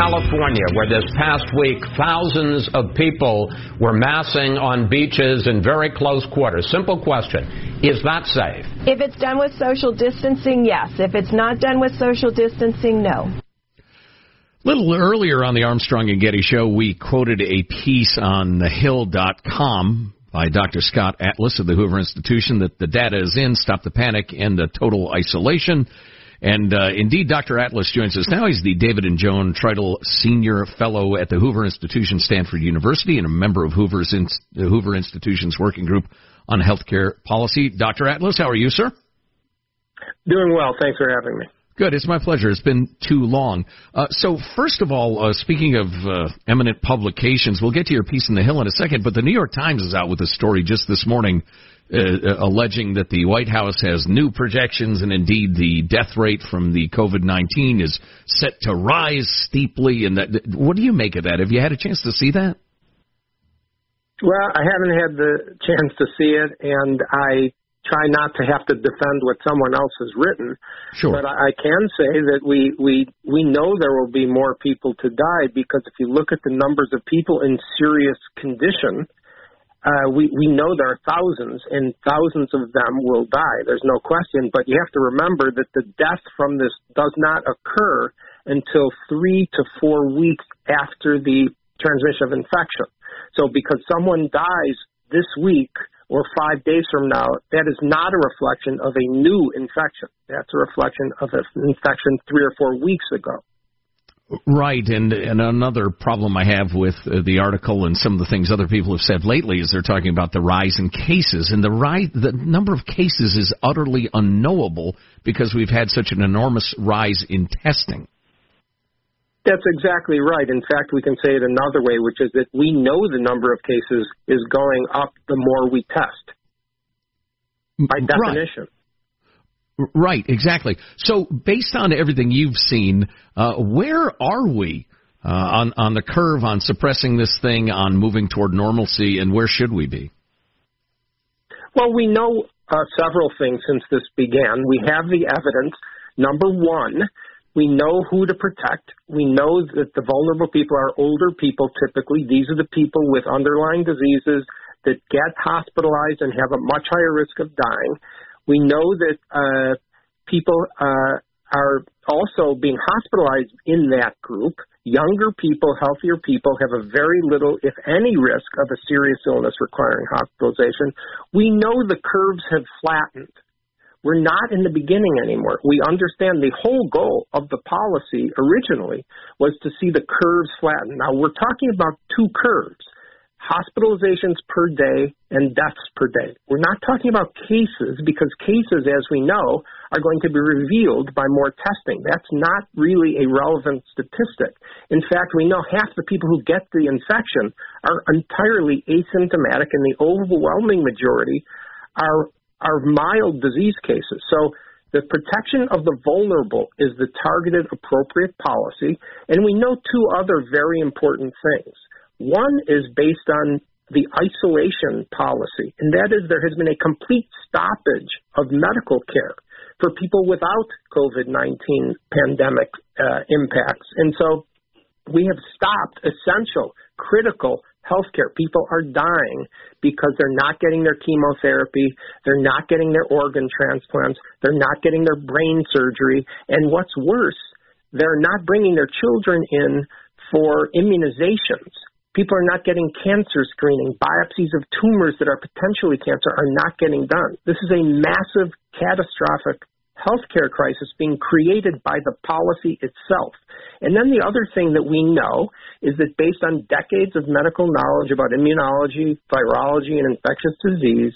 California, where this past week thousands of people were massing on beaches in very close quarters. Simple question Is that safe? If it's done with social distancing, yes. If it's not done with social distancing, no. A little earlier on the Armstrong and Getty show, we quoted a piece on thehill.com by Dr. Scott Atlas of the Hoover Institution that the data is in, stop the panic, and the total isolation. And uh, indeed, Dr. Atlas joins us now. He's the David and Joan Traitel Senior Fellow at the Hoover Institution, Stanford University, and a member of Hoover's in, the Hoover Institution's working group on healthcare policy. Dr. Atlas, how are you, sir? Doing well. Thanks for having me. Good. It's my pleasure. It's been too long. Uh, so, first of all, uh, speaking of uh, eminent publications, we'll get to your piece in the Hill in a second, but the New York Times is out with a story just this morning uh, uh, alleging that the White House has new projections, and indeed the death rate from the COVID 19 is set to rise steeply. And that, what do you make of that? Have you had a chance to see that? Well, I haven't had the chance to see it, and I try not to have to defend what someone else has written. Sure. But I can say that we we we know there will be more people to die because if you look at the numbers of people in serious condition, uh, we we know there are thousands and thousands of them will die. There's no question. But you have to remember that the death from this does not occur until three to four weeks after the transmission of infection. So because someone dies this week or five days from now, that is not a reflection of a new infection. That's a reflection of an infection three or four weeks ago. Right, and and another problem I have with uh, the article and some of the things other people have said lately is they're talking about the rise in cases, and the rise, the number of cases is utterly unknowable because we've had such an enormous rise in testing. That's exactly right. In fact, we can say it another way, which is that we know the number of cases is going up the more we test. By definition. Right, right exactly. So, based on everything you've seen, uh, where are we uh, on on the curve on suppressing this thing, on moving toward normalcy, and where should we be? Well, we know uh, several things since this began. We have the evidence. Number one, We know who to protect. We know that the vulnerable people are older people typically. These are the people with underlying diseases that get hospitalized and have a much higher risk of dying. We know that uh, people uh, are also being hospitalized in that group. Younger people, healthier people have a very little, if any, risk of a serious illness requiring hospitalization. We know the curves have flattened. We're not in the beginning anymore. We understand the whole goal of the policy originally was to see the curves flatten. Now we're talking about two curves hospitalizations per day and deaths per day. We're not talking about cases because cases, as we know, are going to be revealed by more testing. That's not really a relevant statistic. In fact, we know half the people who get the infection are entirely asymptomatic and the overwhelming majority are are mild disease cases. So the protection of the vulnerable is the targeted appropriate policy. And we know two other very important things. One is based on the isolation policy, and that is there has been a complete stoppage of medical care for people without COVID 19 pandemic uh, impacts. And so we have stopped essential, critical healthcare. People are dying because they're not getting their chemotherapy, they're not getting their organ transplants, they're not getting their brain surgery, and what's worse, they're not bringing their children in for immunizations. People are not getting cancer screening. Biopsies of tumors that are potentially cancer are not getting done. This is a massive, catastrophic healthcare crisis being created by the policy itself. And then the other thing that we know is that based on decades of medical knowledge about immunology, virology, and infectious disease,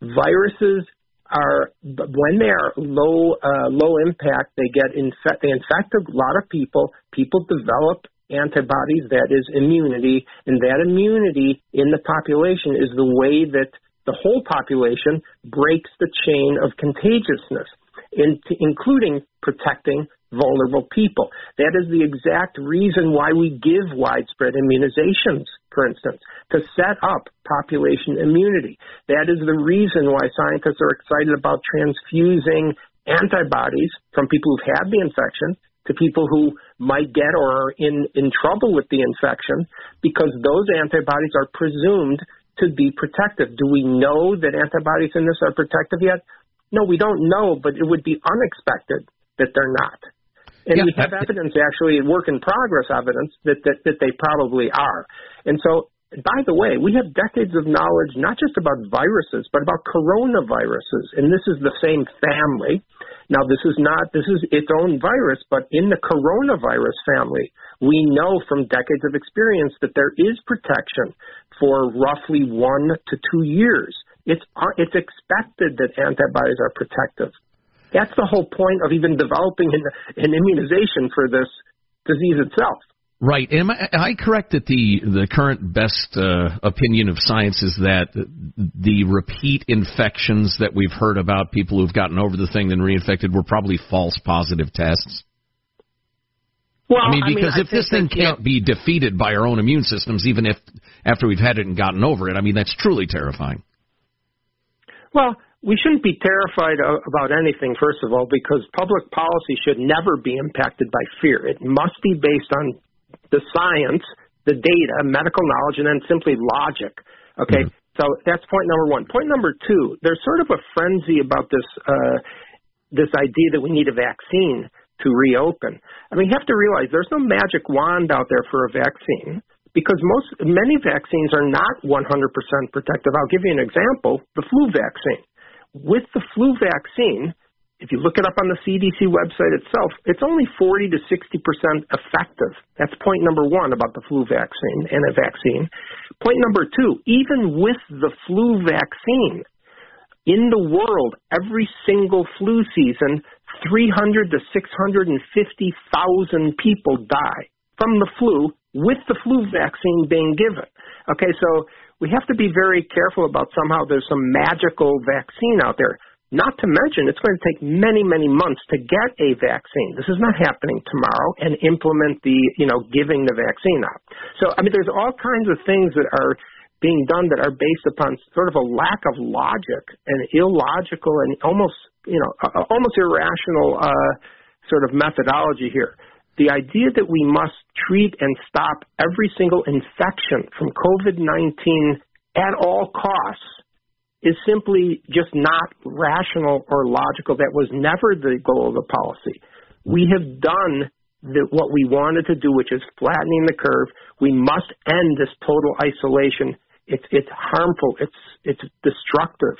viruses are when they are low uh, low impact, they get infect they infect a lot of people. People develop antibodies, that is immunity, and that immunity in the population is the way that the whole population breaks the chain of contagiousness in, including protecting vulnerable people. That is the exact reason why we give widespread immunizations, for instance, to set up population immunity. That is the reason why scientists are excited about transfusing antibodies from people who've had the infection to people who might get or are in, in trouble with the infection because those antibodies are presumed to be protective. Do we know that antibodies in this are protective yet? No, we don't know, but it would be unexpected that they're not. And yeah, we have evidence, actually, work in progress evidence that, that, that they probably are. And so, by the way, we have decades of knowledge not just about viruses, but about coronaviruses. And this is the same family. Now, this is not, this is its own virus, but in the coronavirus family, we know from decades of experience that there is protection for roughly one to two years. It's, uh, it's expected that antibodies are protective. That's the whole point of even developing an, an immunization for this disease itself. Right. Am I, am I correct that the the current best uh, opinion of science is that the repeat infections that we've heard about, people who've gotten over the thing and reinfected, were probably false positive tests? Well, I mean, because I mean, if this thing can't be defeated by our own immune systems, even if after we've had it and gotten over it, I mean, that's truly terrifying. Well, we shouldn't be terrified about anything, first of all, because public policy should never be impacted by fear. It must be based on the science, the data, medical knowledge, and then simply logic. Okay, mm-hmm. so that's point number one. Point number two, there's sort of a frenzy about this uh, this idea that we need a vaccine to reopen. I mean, you have to realize there's no magic wand out there for a vaccine because most many vaccines are not 100% protective. I'll give you an example: the flu vaccine. With the flu vaccine, if you look it up on the CDC website itself, it's only 40 to 60 percent effective. That's point number one about the flu vaccine and a vaccine. Point number two: even with the flu vaccine, in the world, every single flu season, 300 to 650,000 people die from the flu with the flu vaccine being given. Okay, so we have to be very careful about somehow there's some magical vaccine out there. Not to mention, it's going to take many, many months to get a vaccine. This is not happening tomorrow and implement the, you know, giving the vaccine out. So, I mean, there's all kinds of things that are being done that are based upon sort of a lack of logic and illogical and almost, you know, almost irrational uh, sort of methodology here. The idea that we must treat and stop every single infection from COVID 19 at all costs is simply just not rational or logical. That was never the goal of the policy. We have done the, what we wanted to do, which is flattening the curve. We must end this total isolation. It's it's harmful. It's it's destructive.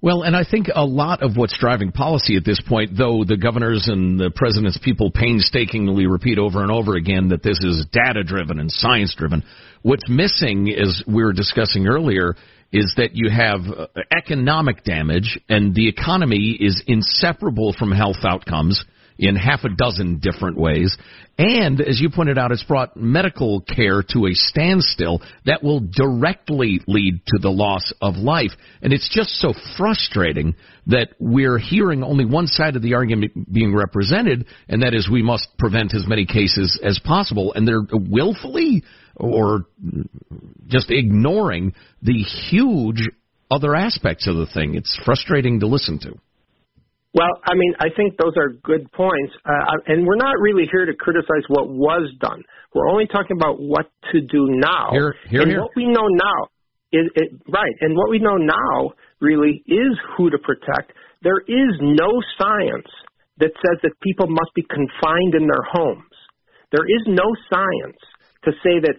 Well, and I think a lot of what's driving policy at this point, though the governors and the president's people painstakingly repeat over and over again that this is data driven and science driven, what's missing, as we were discussing earlier, is that you have uh, economic damage, and the economy is inseparable from health outcomes in half a dozen different ways. And as you pointed out, it's brought medical care to a standstill that will directly lead to the loss of life. And it's just so frustrating that we're hearing only one side of the argument being represented, and that is we must prevent as many cases as possible. And they're willfully or just ignoring the huge other aspects of the thing. It's frustrating to listen to. Well, I mean, I think those are good points, uh, and we're not really here to criticize what was done. We're only talking about what to do now. Here, here, and here. what we know now is it, right, and what we know now really is who to protect. There is no science that says that people must be confined in their homes. There is no science to say that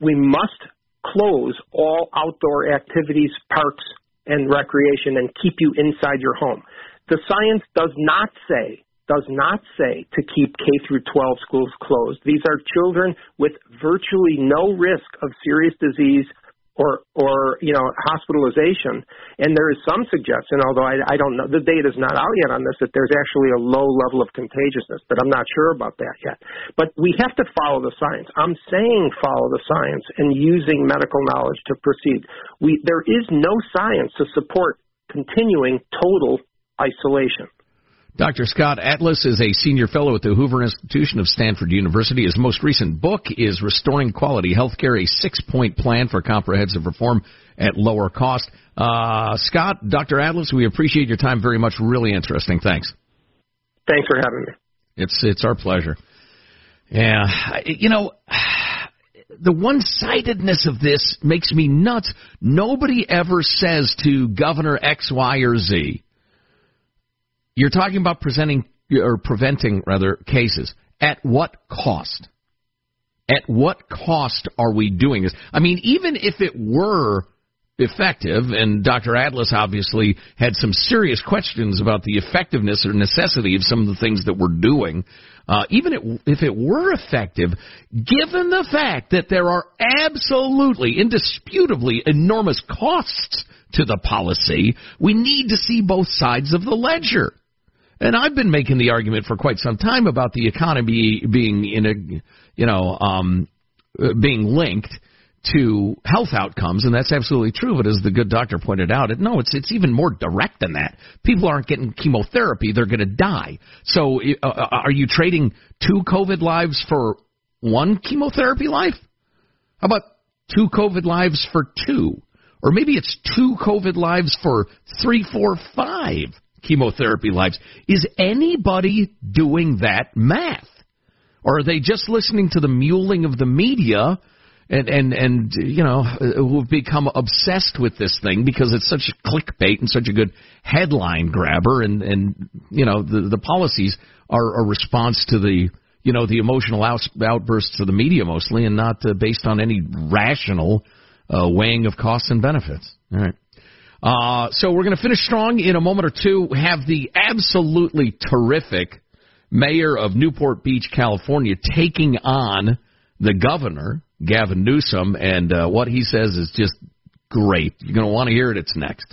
we must close all outdoor activities, parks, and recreation and keep you inside your home. The science does not say does not say to keep K through 12 schools closed. These are children with virtually no risk of serious disease or or you know hospitalization. And there is some suggestion, although I, I don't know, the data is not out yet on this, that there's actually a low level of contagiousness. But I'm not sure about that yet. But we have to follow the science. I'm saying follow the science and using medical knowledge to proceed. We there is no science to support continuing total isolation. Dr. Scott Atlas is a senior fellow at the Hoover Institution of Stanford University. His most recent book is Restoring Quality Healthcare, a six point plan for comprehensive reform at lower cost. Uh, Scott, Dr. Atlas, we appreciate your time very much. Really interesting. Thanks. Thanks for having me. It's, it's our pleasure. Yeah. You know, the one sidedness of this makes me nuts. Nobody ever says to Governor X, Y, or Z, you're talking about presenting or preventing rather cases. At what cost? At what cost are we doing this? I mean, even if it were effective, and Dr. Atlas obviously had some serious questions about the effectiveness or necessity of some of the things that we're doing. Uh, even if it were effective, given the fact that there are absolutely, indisputably enormous costs to the policy, we need to see both sides of the ledger. And I've been making the argument for quite some time about the economy being in a, you know, um, uh, being linked to health outcomes, and that's absolutely true. But as the good doctor pointed out, it, no, it's it's even more direct than that. People aren't getting chemotherapy; they're going to die. So, uh, uh, are you trading two COVID lives for one chemotherapy life? How about two COVID lives for two? Or maybe it's two COVID lives for three, four, five chemotherapy lives. Is anybody doing that math? Or are they just listening to the muling of the media and, and, and you know, who've become obsessed with this thing because it's such a clickbait and such a good headline grabber and, and you know, the, the policies are a response to the, you know, the emotional out, outbursts of the media mostly and not uh, based on any rational uh, weighing of costs and benefits. All right. Uh, so we're going to finish strong in a moment or two. Have the absolutely terrific mayor of Newport Beach, California, taking on the governor, Gavin Newsom, and uh, what he says is just great. You're going to want to hear it. It's next.